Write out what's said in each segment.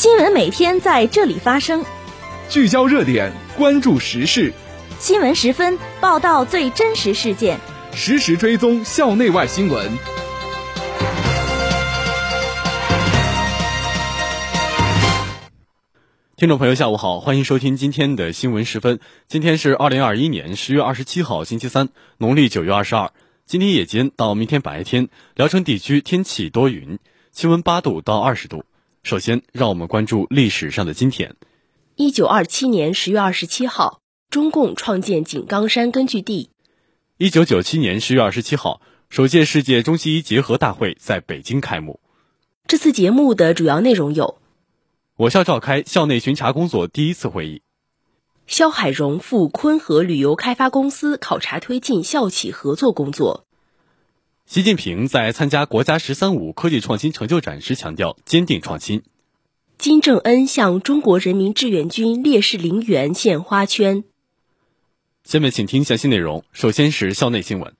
新闻每天在这里发生，聚焦热点，关注时事。新闻十分报道最真实事件，实时追踪校内外新闻。听众朋友，下午好，欢迎收听今天的新闻十分。今天是二零二一年十月二十七号，星期三，农历九月二十二。今天夜间到明天白天，聊城地区天气多云，气温八度到二十度。首先，让我们关注历史上的今天。一九二七年十月二十七号，中共创建井冈山根据地。一九九七年十月二十七号，首届世界中西医结合大会在北京开幕。这次节目的主要内容有。我校召开校内巡查工作第一次会议。肖海荣赴昆河旅游开发公司考察推进校企合作工作。习近平在参加国家“十三五”科技创新成就展时强调坚定创新。金正恩向中国人民志愿军烈士陵园献花圈。下面请听详细内容。首先是校内新闻。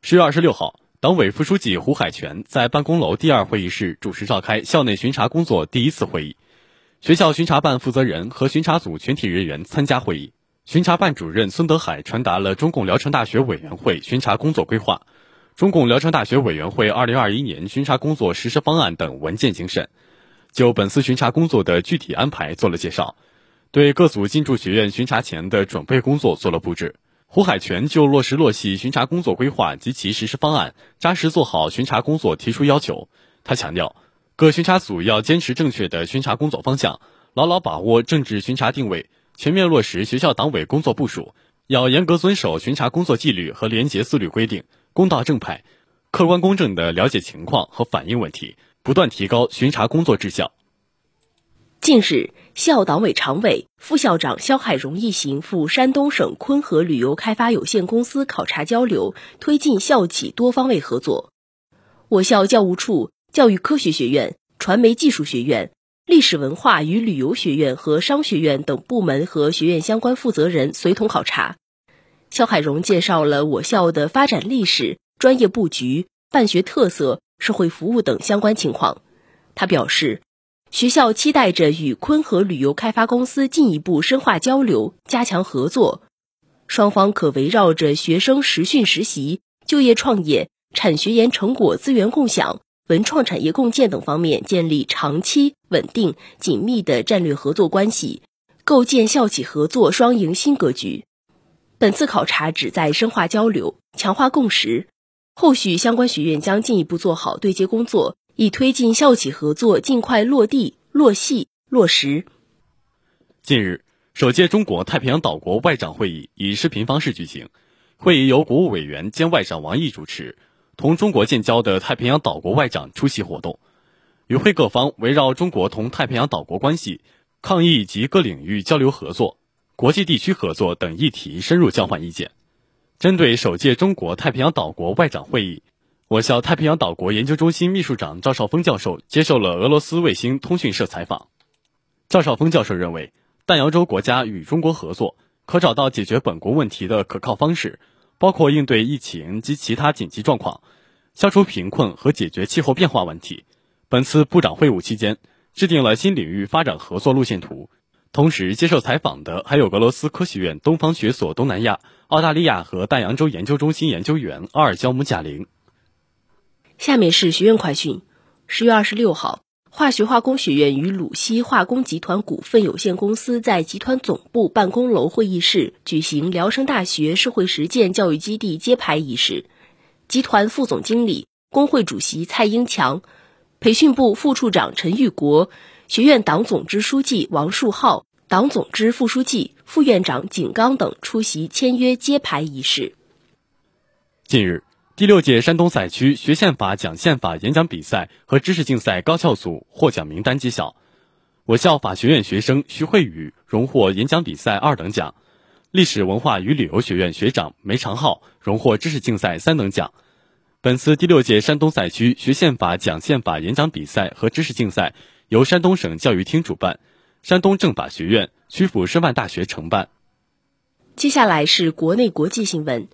十月二十六号，党委副书记胡海泉在办公楼第二会议室主持召开校内巡查工作第一次会议。学校巡查办负责人和巡查组全体人员参加会议。巡查办主任孙德海传达了中共聊城大学委员会巡查工作规划、中共聊城大学委员会二零二一年巡查工作实施方案等文件精神，就本次巡查工作的具体安排做了介绍，对各组进驻学院巡查前的准备工作做了布置。胡海泉就落实落细巡查工作规划及其实施方案，扎实做好巡查工作提出要求。他强调。各巡查组要坚持正确的巡查工作方向，牢牢把握政治巡查定位，全面落实学校党委工作部署。要严格遵守巡查工作纪律和廉洁自律规定，公道正派、客观公正地了解情况和反映问题，不断提高巡查工作质效。近日，校党委常委、副校长肖海荣一行赴山东省昆河旅游开发有限公司考察交流，推进校企多方位合作。我校教务处。教育科学学院、传媒技术学院、历史文化与旅游学院和商学院等部门和学院相关负责人随同考察。肖海荣介绍了我校的发展历史、专业布局、办学特色、社会服务等相关情况。他表示，学校期待着与昆河旅游开发公司进一步深化交流、加强合作，双方可围绕着学生实训实习、就业创业、产学研成果资源共享。文创产业共建等方面建立长期、稳定、紧密的战略合作关系，构建校企合作双赢新格局。本次考察旨在深化交流、强化共识，后续相关学院将进一步做好对接工作，以推进校企合作尽快落地、落细、落实。近日，首届中国太平洋岛国外长会议以视频方式举行，会议由国务委员兼外长王毅主持。同中国建交的太平洋岛国外长出席活动，与会各方围绕中国同太平洋岛国关系、抗疫及各领域交流合作、国际地区合作等议题深入交换意见。针对首届中国太平洋岛国外长会议，我校太平洋岛国研究中心秘书长赵少峰教授接受了俄罗斯卫星通讯社采访。赵少峰教授认为，大洋洲国家与中国合作，可找到解决本国问题的可靠方式。包括应对疫情及其他紧急状况，消除贫困和解决气候变化问题。本次部长会晤期间，制定了新领域发展合作路线图。同时，接受采访的还有俄罗斯科学院东方学所东南亚、澳大利亚和大洋洲研究中心研究员阿尔焦姆贾玲。下面是学院快讯：十月二十六号。化学化工学院与鲁西化工集团股份有限公司在集团总部办公楼会议室举行聊城大学社会实践教育基地揭牌仪式。集团副总经理、工会主席蔡英强、培训部副处长陈玉国、学院党总支书记王树浩、党总支副书记、副院长景刚等出席签约揭牌仪式。近日。第六届山东赛区学宪法讲宪法演讲比赛和知识竞赛高校组获奖名单揭晓，我校法学院学生徐慧宇荣获演讲比赛二等奖，历史文化与旅游学院学长梅长浩荣获知识竞赛三等奖。本次第六届山东赛区学宪法讲宪法演讲比赛和知识竞赛由山东省教育厅主办，山东政法学院、曲阜师范大学承办。接下来是国内国际新闻，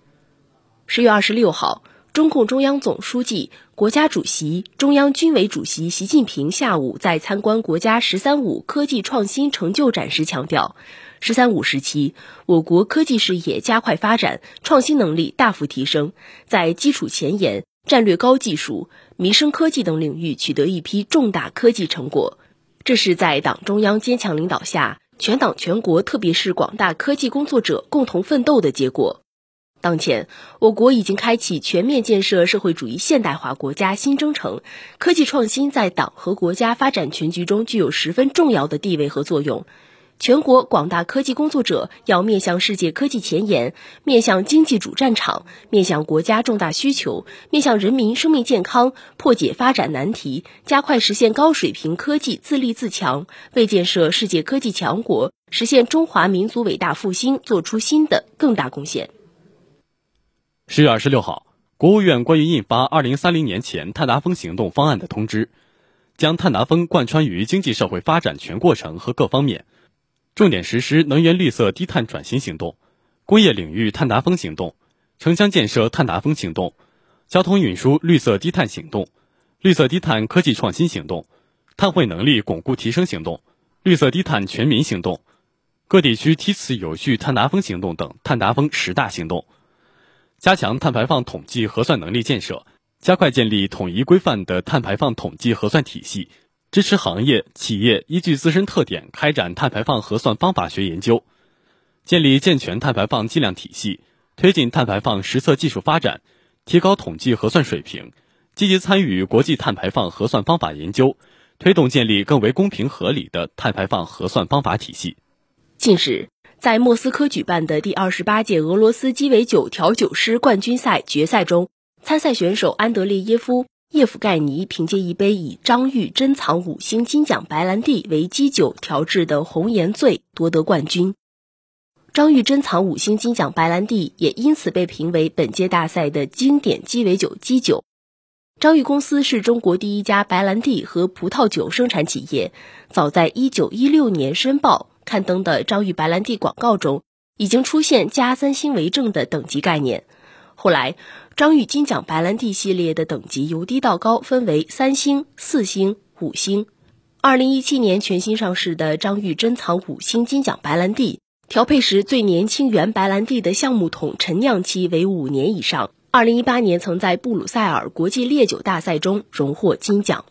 十月二十六号。中共中央总书记、国家主席、中央军委主席习近平下午在参观国家“十三五”科技创新成就展时强调，“十三五”时期，我国科技事业加快发展，创新能力大幅提升，在基础前沿、战略高技术、民生科技等领域取得一批重大科技成果。这是在党中央坚强领导下，全党全国特别是广大科技工作者共同奋斗的结果。当前，我国已经开启全面建设社会主义现代化国家新征程，科技创新在党和国家发展全局中具有十分重要的地位和作用。全国广大科技工作者要面向世界科技前沿，面向经济主战场，面向国家重大需求，面向人民生命健康，破解发展难题，加快实现高水平科技自立自强，为建设世界科技强国、实现中华民族伟大复兴做出新的更大贡献。十月二十六号，国务院关于印发二零三零年前碳达峰行动方案的通知，将碳达峰贯穿于经济社会发展全过程和各方面，重点实施能源绿色低碳转型行动、工业领域碳达峰行动、城乡建设碳达峰行动、交通运输绿色低碳行动、绿色低碳科技创新行动、碳汇能力巩固提升行动、绿色低碳全民行动、各地区梯次有序碳达峰行动等碳达峰十大行动。加强碳排放统计核算能力建设，加快建立统一规范的碳排放统计核算体系，支持行业企业依据自身特点开展碳排放核算方法学研究，建立健全碳排放计量体系，推进碳排放实测技术发展，提高统计核算水平，积极参与国际碳排放核算方法研究，推动建立更为公平合理的碳排放核算方法体系。近日。在莫斯科举办的第二十八届俄罗斯鸡尾酒调酒师冠军赛决赛中，参赛选手安德烈耶夫·叶甫盖尼凭借一杯以张裕珍藏五星金奖白兰地为基酒调制的红颜醉夺得冠军。张裕珍藏五星金奖白兰地也因此被评为本届大赛的经典鸡尾酒基酒。张裕公司是中国第一家白兰地和葡萄酒生产企业，早在一九一六年申报。刊登的张裕白兰地广告中，已经出现加三星为正的等级概念。后来，张裕金奖白兰地系列的等级由低到高分为三星、四星、五星。二零一七年全新上市的张裕珍藏五星金奖白兰地，调配时最年轻原白兰地的橡木桶陈酿期为五年以上。二零一八年曾在布鲁塞尔国际烈酒大赛中荣获金奖。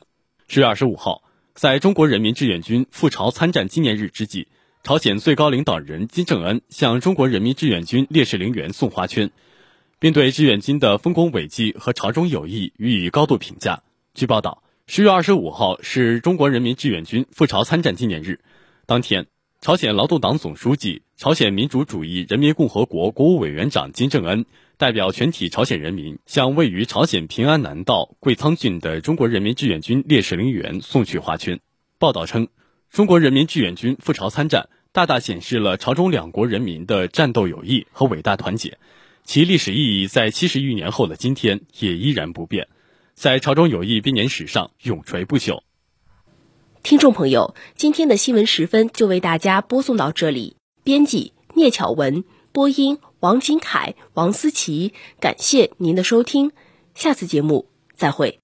十月二十五号，在中国人民志愿军赴朝参战纪念日之际。朝鲜最高领导人金正恩向中国人民志愿军烈士陵园送花圈，并对志愿军的丰功伟绩和朝中友谊予以高度评价。据报道，十月二十五号是中国人民志愿军赴朝参战纪念日。当天，朝鲜劳动党总书记、朝鲜民主主义人民共和国国务委员长金正恩代表全体朝鲜人民，向位于朝鲜平安南道贵仓郡的中国人民志愿军烈士陵园送去花圈。报道称。中国人民志愿军赴朝参战，大大显示了朝中两国人民的战斗友谊和伟大团结，其历史意义在七十余年后的今天也依然不变，在朝中友谊编年史上永垂不朽。听众朋友，今天的新闻时分就为大家播送到这里，编辑聂巧文，播音王金凯、王思琪，感谢您的收听，下次节目再会。